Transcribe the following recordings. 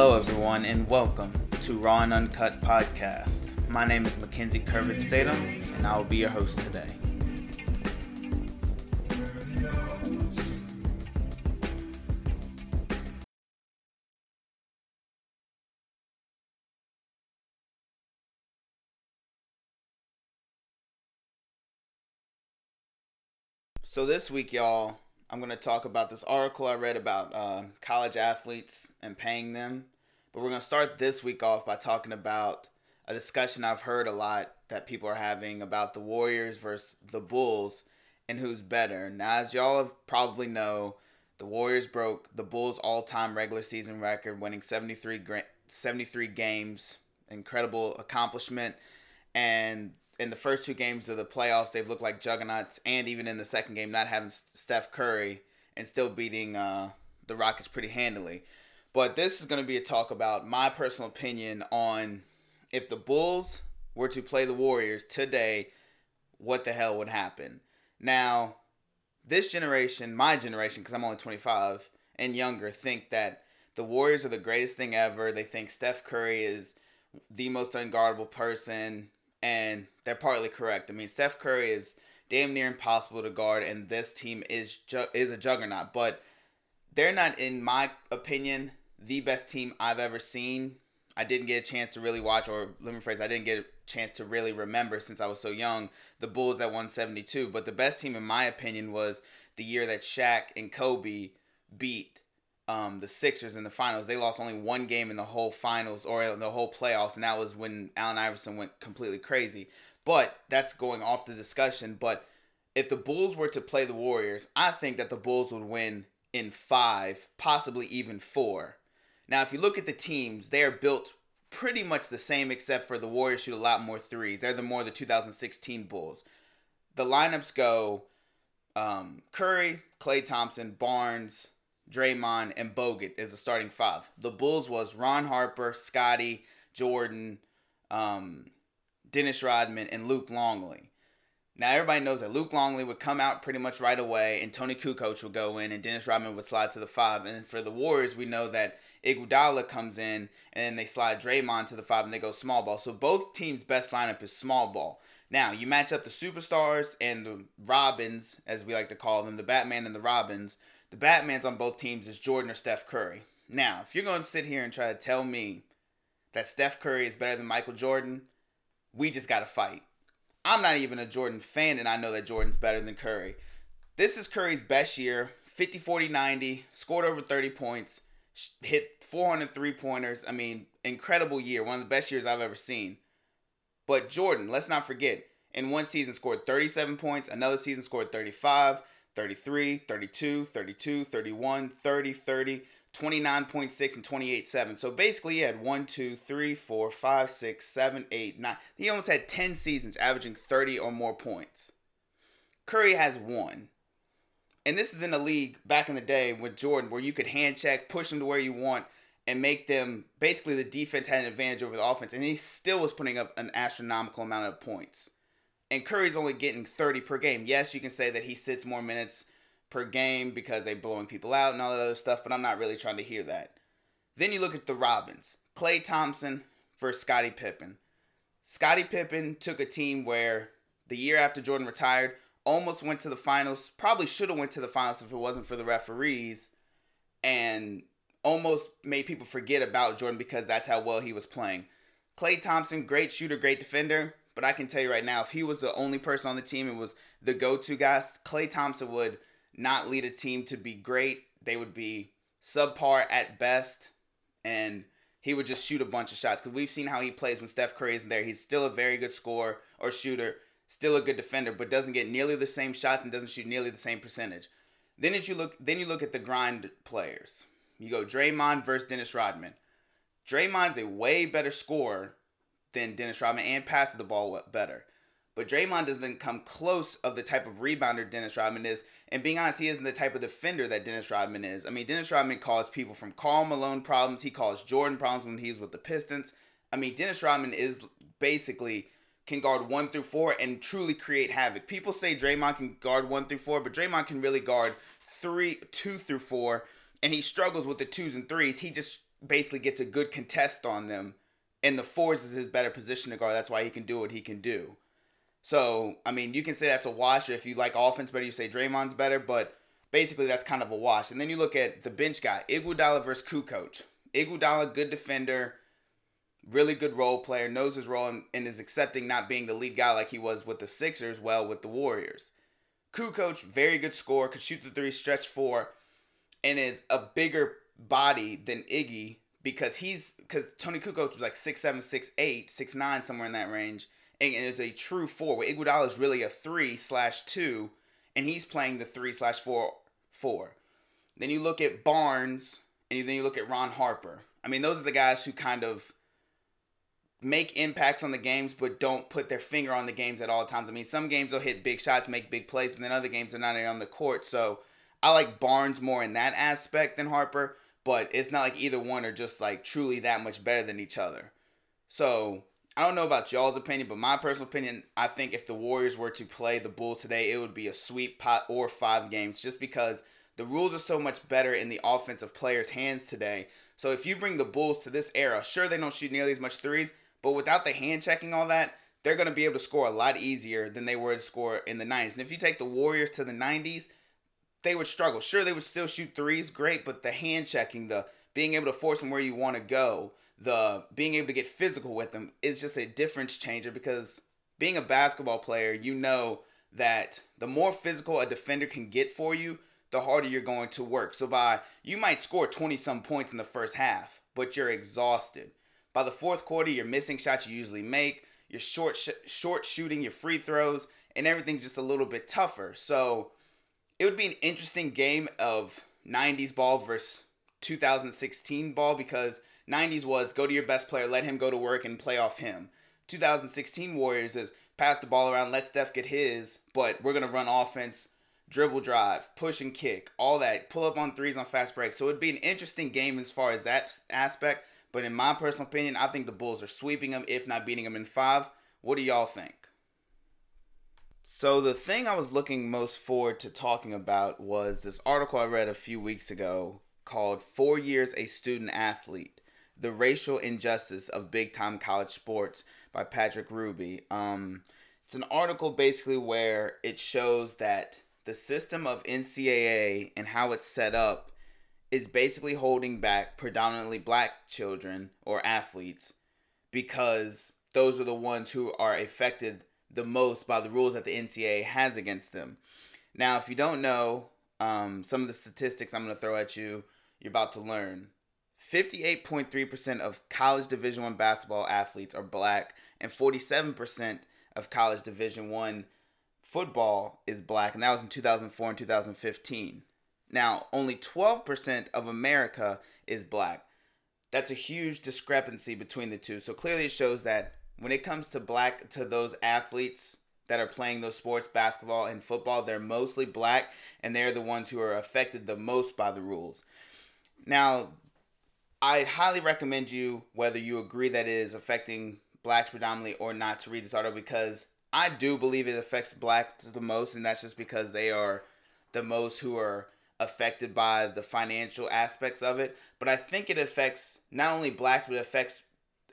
Hello, everyone, and welcome to Raw and Uncut Podcast. My name is Mackenzie Kervitz Statham, and I will be your host today. So, this week, y'all, I'm going to talk about this article I read about uh, college athletes and paying them. But we're going to start this week off by talking about a discussion I've heard a lot that people are having about the Warriors versus the Bulls and who's better. Now, as y'all have probably know, the Warriors broke the Bulls' all-time regular season record, winning 73, 73 games. Incredible accomplishment. And in the first two games of the playoffs, they've looked like juggernauts, and even in the second game, not having Steph Curry and still beating uh, the Rockets pretty handily. But this is going to be a talk about my personal opinion on if the Bulls were to play the Warriors today, what the hell would happen? Now, this generation, my generation, because I'm only 25 and younger, think that the Warriors are the greatest thing ever. They think Steph Curry is the most unguardable person and they're partly correct. I mean, Steph Curry is damn near impossible to guard, and this team is ju- is a juggernaut. But they're not, in my opinion, the best team I've ever seen. I didn't get a chance to really watch, or let me phrase, I didn't get a chance to really remember since I was so young. The Bulls at 172, but the best team, in my opinion, was the year that Shaq and Kobe beat um, the Sixers in the finals. They lost only one game in the whole finals or the whole playoffs, and that was when Allen Iverson went completely crazy. But that's going off the discussion. But if the Bulls were to play the Warriors, I think that the Bulls would win in five, possibly even four. Now, if you look at the teams, they are built pretty much the same, except for the Warriors shoot a lot more threes. They're the more the 2016 Bulls. The lineups go um, Curry, Klay Thompson, Barnes, Draymond, and Bogut is the starting five. The Bulls was Ron Harper, Scottie, Jordan, um, Dennis Rodman, and Luke Longley. Now everybody knows that Luke Longley would come out pretty much right away, and Toni Kukoc would go in, and Dennis Rodman would slide to the five. And for the Warriors, we know that Iguodala comes in, and they slide Draymond to the five, and they go small ball. So both teams' best lineup is small ball. Now you match up the superstars and the Robins, as we like to call them, the Batman and the Robins the Batman's on both teams is Jordan or Steph Curry. Now, if you're going to sit here and try to tell me that Steph Curry is better than Michael Jordan, we just got to fight. I'm not even a Jordan fan, and I know that Jordan's better than Curry. This is Curry's best year 50, 40, 90, scored over 30 points, hit 403 pointers. I mean, incredible year. One of the best years I've ever seen. But Jordan, let's not forget, in one season scored 37 points, another season scored 35. 33, 32, 32, 31, 30, 30, 29.6, and 28.7. So basically, he had 1, 2, 3, 4, 5, 6, 7, 8, 9. He almost had 10 seasons averaging 30 or more points. Curry has one. And this is in a league back in the day with Jordan where you could hand check, push them to where you want, and make them basically the defense had an advantage over the offense. And he still was putting up an astronomical amount of points and Curry's only getting 30 per game. Yes, you can say that he sits more minutes per game because they're blowing people out and all that other stuff, but I'm not really trying to hear that. Then you look at the Robins. Klay Thompson versus Scottie Pippen. Scottie Pippen took a team where the year after Jordan retired, almost went to the finals, probably should have went to the finals if it wasn't for the referees, and almost made people forget about Jordan because that's how well he was playing. Klay Thompson, great shooter, great defender. But I can tell you right now, if he was the only person on the team and was the go-to guy, Klay Thompson would not lead a team to be great. They would be subpar at best, and he would just shoot a bunch of shots. Because we've seen how he plays when Steph Curry isn't there. He's still a very good scorer or shooter, still a good defender, but doesn't get nearly the same shots and doesn't shoot nearly the same percentage. Then you look, then you look at the grind players. You go Draymond versus Dennis Rodman. Draymond's a way better scorer than Dennis Rodman and passes the ball better. But Draymond doesn't come close of the type of rebounder Dennis Rodman is. And being honest, he isn't the type of defender that Dennis Rodman is. I mean, Dennis Rodman caused people from Karl Malone problems. He caused Jordan problems when he was with the Pistons. I mean, Dennis Rodman is basically can guard one through four and truly create havoc. People say Draymond can guard one through four, but Draymond can really guard three, two through four, and he struggles with the twos and threes. He just basically gets a good contest on them. And the fours is his better position to guard. That's why he can do what he can do. So, I mean, you can say that's a wash. If you like offense better, you say Draymond's better. But basically, that's kind of a wash. And then you look at the bench guy, Iguodala versus Kukoc. Iguodala, good defender, really good role player, knows his role, and, and, is accepting not being the lead guy like he was with the Sixers, well with the Warriors. Kukoc, very good scorer, could shoot the three, stretch four, and is a bigger body than Iggy because he's because Toni Kukoc was like six seven, six eight, six nine, somewhere in that range, and, and is a true four. Where Iguodala is really a three slash two, and he's playing the three slash four four. Then you look at Barnes, and then you look at Ron Harper. I mean, those are the guys who kind of make impacts on the games, but don't put their finger on the games at all times. I mean, some games they'll hit big shots, make big plays, but then other games they're not on the court. So I like Barnes more in that aspect than Harper, but it's not like either one are just like truly that much better than each other. So I don't know about y'all's opinion, but my personal opinion, I think if the Warriors were to play the Bulls today, it would be a sweep pot or five games just because the rules are so much better in the offensive players' hands today. So if you bring the Bulls to this era, sure they don't shoot nearly as much threes, but without the hand checking all that, they're going to be able to score a lot easier than they were to score in the 90s. And if you take the Warriors to the 90s, they would struggle. Sure, they would still shoot threes, great, but the hand checking, the being able to force them where you want to go, the being able to get physical with them is just a difference changer because being a basketball player, you know that the more physical a defender can get for you, the harder you're going to work. So by you might score 20 some points in the first half, but you're exhausted. By the fourth quarter, you're missing shots you usually make. You're short sh- short shooting your free throws, and everything's just a little bit tougher. So it would be an interesting game of 90s ball versus 2016 ball because 90s was go to your best player, let him go to work and play off him. 2016 Warriors is pass the ball around, let Steph get his, but we're gonna run offense, dribble drive, push and kick, all that, pull up on threes on fast breaks. So it'd be an interesting game as far as that aspect. But in my personal opinion, I think the Bulls are sweeping them, if not beating them in five. What do y'all think? So the thing I was looking most forward to talking about was this article I read a few weeks ago called Four Years a Student Athlete The Racial Injustice of Big Time College Sports by Patrick Hruby. Um, it's an article basically where it shows that the system of NCAA and how it's set up is basically holding back predominantly black children or athletes because those are the ones who are affected the most by the rules that the NCAA has against them. Now, if you don't know um, some of the statistics I'm going to throw at you, you're about to learn. 58.3% of college Division 1 basketball athletes are black and 47% of college Division 1 football is black and that was in 2004 and 2015. Now, only 12% of America is black. That's a huge discrepancy between the two. So clearly it shows that when it comes to black to those athletes that are playing those sports, basketball and football, they're mostly black and they're the ones who are affected the most by the rules. Now, I highly recommend you whether you agree that it is affecting blacks predominantly or not to read this article because I do believe it affects blacks the most and that's just because they are the most who are affected by the financial aspects of it, but I think it affects not only blacks, but it affects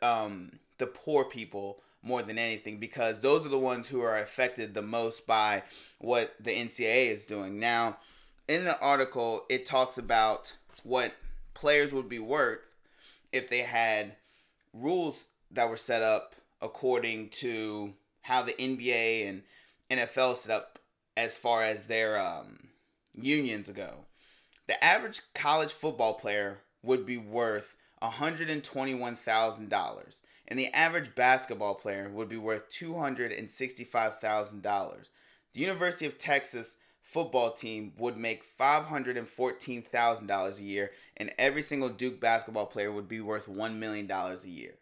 um, the poor people more than anything because those are the ones who are affected the most by what the NCAA is doing. Now, in the article, it talks about what players would be worth if they had rules that were set up according to how the NBA and NFL set up as far as their um, unions go. the average college football player would be worth $121,000 and the average basketball player would be worth $265,000. The University of Texas football team would make $514,000 a year and every single Duke basketball player would be worth $1 million a year.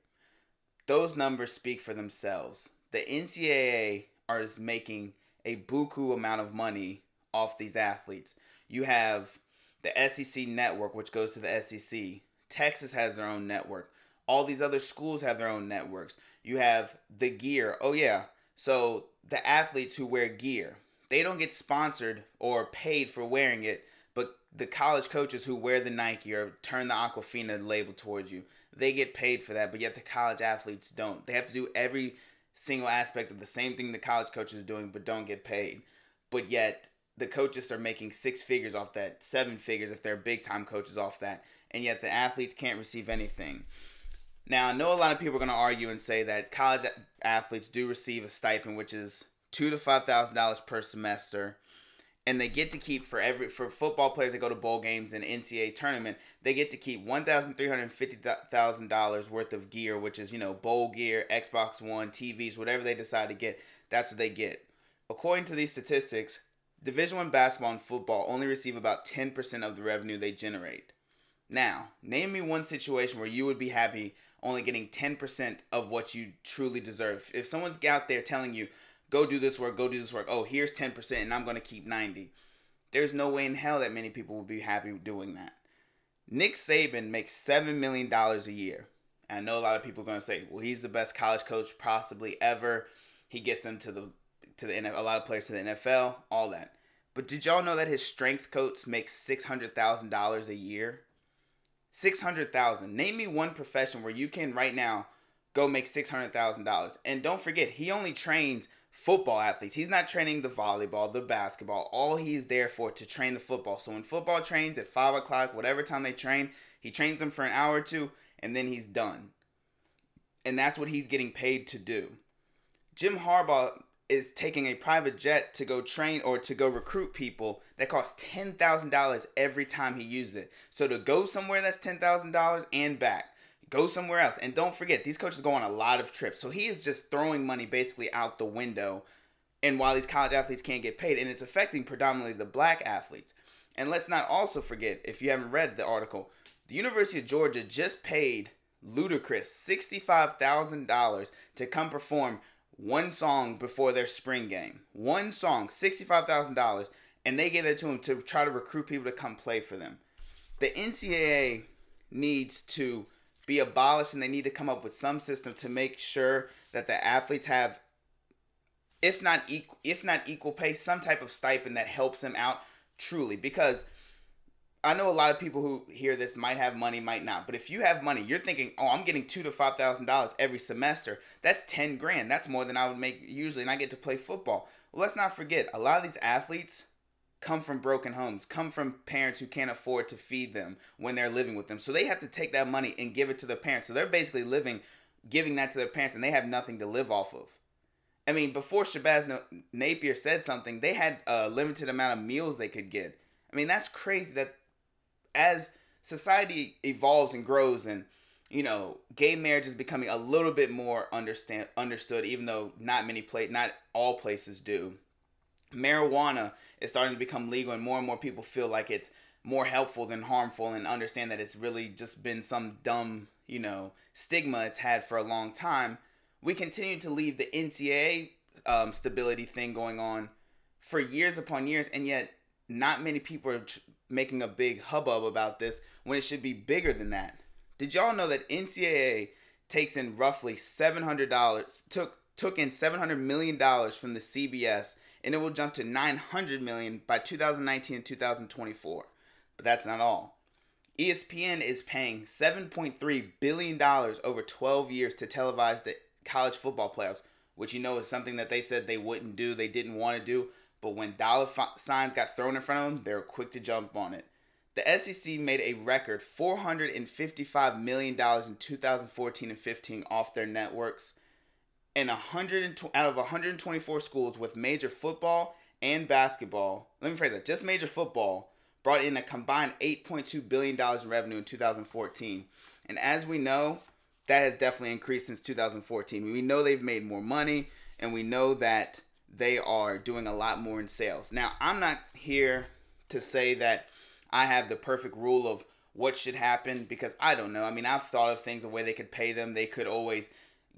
Those numbers speak for themselves. The NCAA is making a buku amount of money off these athletes. You have the SEC network, which goes to the SEC. Texas has their own network. All these other schools have their own networks. You have the gear. Oh, yeah. So the athletes who wear gear, they don't get sponsored or paid for wearing it But the college coaches who wear the Nike or turn the Aquafina label towards you, they get paid for that, but yet the college athletes don't. They have to do every single aspect of the same thing the college coaches are doing, but don't get paid. But yet the coaches are making six figures off that, seven figures if they're big time coaches off that, and yet the athletes can't receive anything. Now, I know a lot of people are going to argue and say that college athletes do receive a stipend, which is two to five thousand dollars per semester, and they get to keep for every for football players that go to bowl games and NCAA tournament, they get to keep one thousand three hundred fifty thousand dollars worth of gear, which is you know bowl gear, Xbox One, TVs, whatever they decide to get. That's what they get. According to these statistics, Division One basketball and football only receive about ten percent of the revenue they generate. Now, name me one situation where you would be happy only getting 10% of what you truly deserve. If someone's out there telling you, go do this work, go do this work, oh, here's 10% and I'm going to keep 90. There's no way in hell that many people would be happy doing that. Nick Saban makes $7 million a year. I know a lot of people are going to say, well, he's the best college coach possibly ever. He gets them to the to the NFL, a lot of players to the NFL, all that. But did y'all know that his strength coach makes six hundred thousand dollars a year? Six hundred thousand. Name me one profession where you can right now go make six hundred thousand dollars. And don't forget, he only trains football athletes. He's not training the volleyball, the basketball. All he's there for to train the football. So when football trains at five o'clock, whatever time they train, he trains them for an hour or two, and then he's done. And that's what he's getting paid to do. Jim Harbaugh is taking a private jet to go train or to go recruit people that costs $10,000 every time he uses it. So to go somewhere that's $10,000 and back, go somewhere else. And don't forget, these coaches go on a lot of trips. So he is just throwing money basically out the window. And while these college athletes can't get paid, and it's affecting predominantly the black athletes. And let's not also forget, if you haven't read the article, the University of Georgia just paid Ludacris $65,000 to come perform one song before their spring game. One song, $65,000, and they gave it to him to try to recruit people to come play for them. The NCAA needs to be abolished and they need to come up with some system to make sure that the athletes have if not equal if not equal pay some type of stipend that helps them out truly because I know a lot of people who hear this might have money, might not. But if you have money, you're thinking, "Oh, I'm getting two to five thousand dollars every semester. That's ten grand. That's more than I would make usually, and I get to play football." Well, let's not forget, a lot of these athletes come from broken homes, come from parents who can't afford to feed them when they're living with them. So they have to take that money and give it to their parents. So they're basically living, giving that to their parents, and they have nothing to live off of. I mean, before Shabazz Napier said something, they had a limited amount of meals they could get. I mean, that's crazy that as society evolves and grows and you know, gay marriage is becoming a little bit more understand understood, even though not many place, not all places do. Marijuana is starting to become legal, and more and more people feel like it's more helpful than harmful, and understand that it's really just been some dumb, you know, stigma it's had for a long time. We continue to leave the NCAA um, stability thing going on for years upon years, and yet not many people are making a big hubbub about this when it should be bigger than that. Did y'all know that NCAA takes in roughly $700 took took in 700 million dollars from the CBS and it will jump to 900 million by 2019 and 2024. But that's not all. ESPN is paying 7.3 billion dollars over 12 years to televise the college football playoffs, which you know is something that they said they wouldn't do, they didn't want to do. But when dollar signs got thrown in front of them, they were quick to jump on it. The SEC made a record $455 million in 2014 and 15 off their networks. And 100 out of 124 schools with major football and basketball, let me phrase that, just major football, brought in a combined $8.2 billion in revenue in 2014. And as we know, that has definitely increased since 2014. We know they've made more money, and we know that they are doing a lot more in sales. Now, I'm not here to say that I have the perfect rule of what should happen because I don't know. I mean, I've thought of things the way they could pay them. They could always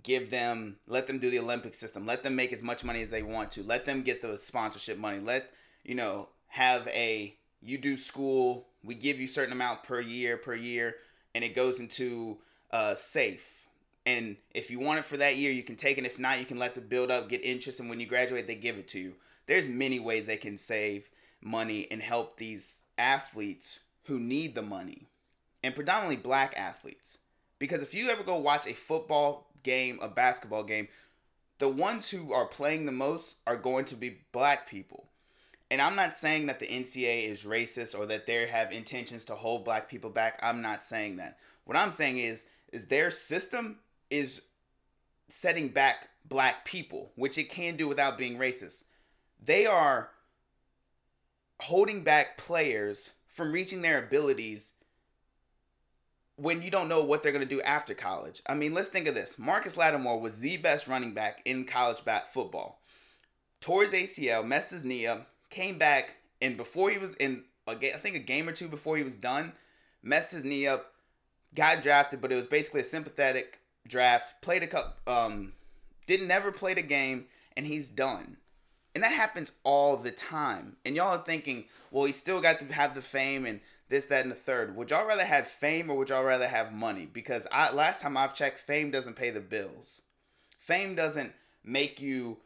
give them, let them do the Olympic system, let them make as much money as they want to, let them get the sponsorship money, let, you know, have a, you do school, we give you certain amount per year, per year, and it goes into uh, safe and if you want it for that year, you can take it. If not, you can let the build up, get interest, and when you graduate, they give it to you. There's many ways they can save money and help these athletes who need the money, and predominantly black athletes. Because if you ever go watch a football game, a basketball game, the ones who are playing the most are going to be black people. And I'm not saying that the NCAA is racist or that they have intentions to hold black people back. I'm not saying that. What I'm saying is is their system is setting back black people, which it can do without being racist. They are holding back players from reaching their abilities when you don't know what they're going to do after college. I mean, let's think of this. Marcus Lattimore was the best running back in college bat football. Tore his ACL, messed his knee up, came back, and before he was in a I think a game or two before he was done, messed his knee up, got drafted, but it was basically a sympathetic draft. Played a cup, um, didn't never played a game, and he's done. And that happens all the time. And y'all are thinking, well, he still got to have the fame and this, that, and the third. Would y'all rather have fame or would y'all rather have money? Because I last time I've checked, fame doesn't pay the bills. Fame doesn't make you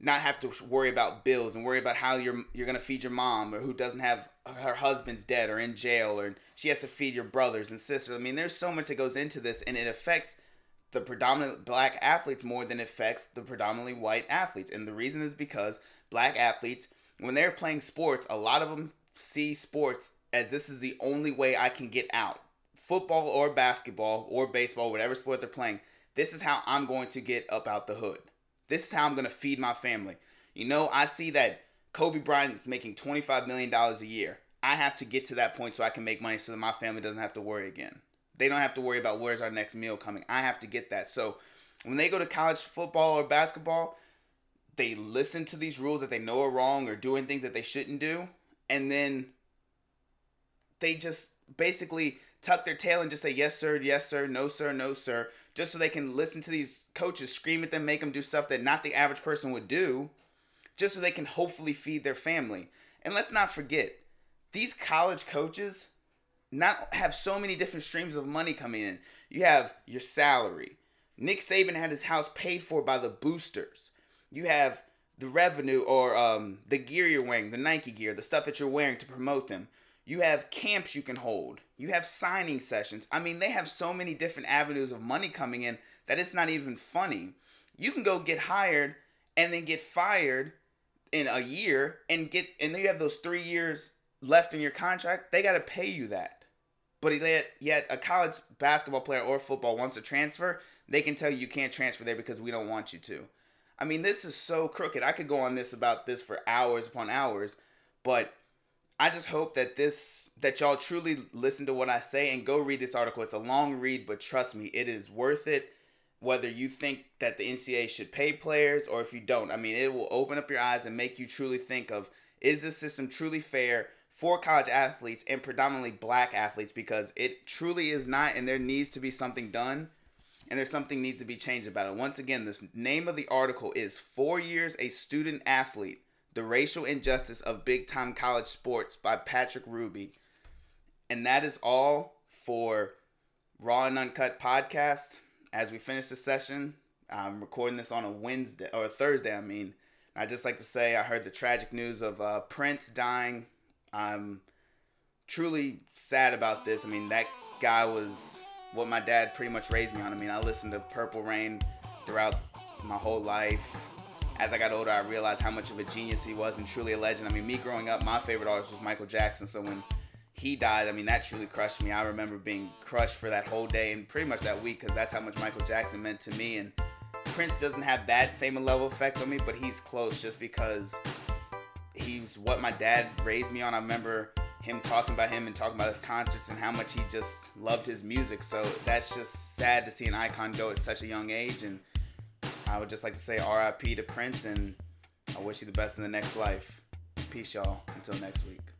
not have to worry about bills and worry about how you're you're gonna feed your mom or who doesn't have her husband's dead or in jail or she has to feed your brothers and sisters. I mean, there's so much that goes into this, and it affects the predominant black athletes more than it affects the predominantly white athletes. And the reason is because black athletes, when they're playing sports, a lot of them see sports as this is the only way I can get out. Football or basketball or baseball, whatever sport they're playing, this is how I'm going to get up out the hood. This is how I'm going to feed my family. You know, I see that Kobe Bryant's making $25 million a year. I have to get to that point so I can make money so that my family doesn't have to worry again. They don't have to worry about where's our next meal coming. I have to get that. So when they go to college football or basketball, they listen to these rules that they know are wrong or doing things that they shouldn't do. And then they just basically tuck their tail and just say yes sir yes sir no sir no sir just so they can listen to these coaches scream at them make them do stuff that not the average person would do just so they can hopefully feed their family and let's not forget these college coaches not have so many different streams of money coming in you have your salary nick saban had his house paid for by the boosters you have the revenue or um, the gear you're wearing the nike gear the stuff that you're wearing to promote them you have camps you can hold. You have signing sessions. I mean, they have so many different avenues of money coming in that it's not even funny. You can go get hired and then get fired in a year and get and then you have those 3 years left in your contract. They got to pay you that. But yet, yet a college basketball player or football wants to transfer, they can tell you you can't transfer there because we don't want you to. I mean, this is so crooked. I could go on this about this for hours upon hours, but I just hope that this that y'all truly listen to what I say and go read this article. It's a long read, but trust me, it is worth it. Whether you think that the NCAA should pay players or if you don't, I mean, it will open up your eyes and make you truly think of is this system truly fair for college athletes and predominantly black athletes because it truly is not, and there needs to be something done and there's something needs to be changed about it. Once again, the name of the article is Four Years a Student Athlete the Racial Injustice of Big Time College Sports by Patrick Hruby. And that is all for Raw and Uncut podcast. As we finish the session, I'm recording this on a Wednesday or a Thursday, I mean. I just like to say I heard the tragic news of uh, Prince dying. I'm truly sad about this. I mean, that guy was what my dad pretty much raised me on. I mean, I listened to Purple Rain throughout my whole life as I got older, I realized how much of a genius he was and truly a legend. I mean, me growing up, my favorite artist was Michael Jackson. So when he died, I mean, that truly crushed me. I remember being crushed for that whole day and pretty much that week because that's how much Michael Jackson meant to me. And Prince doesn't have that same level effect on me, but he's close just because he's what my dad raised me on. I remember him talking about him and talking about his concerts and how much he just loved his music. So that's just sad to see an icon go at such a young age and I would just like to say RIP to Prince, and I wish you the best in the next life. Peace, y'all. Until next week.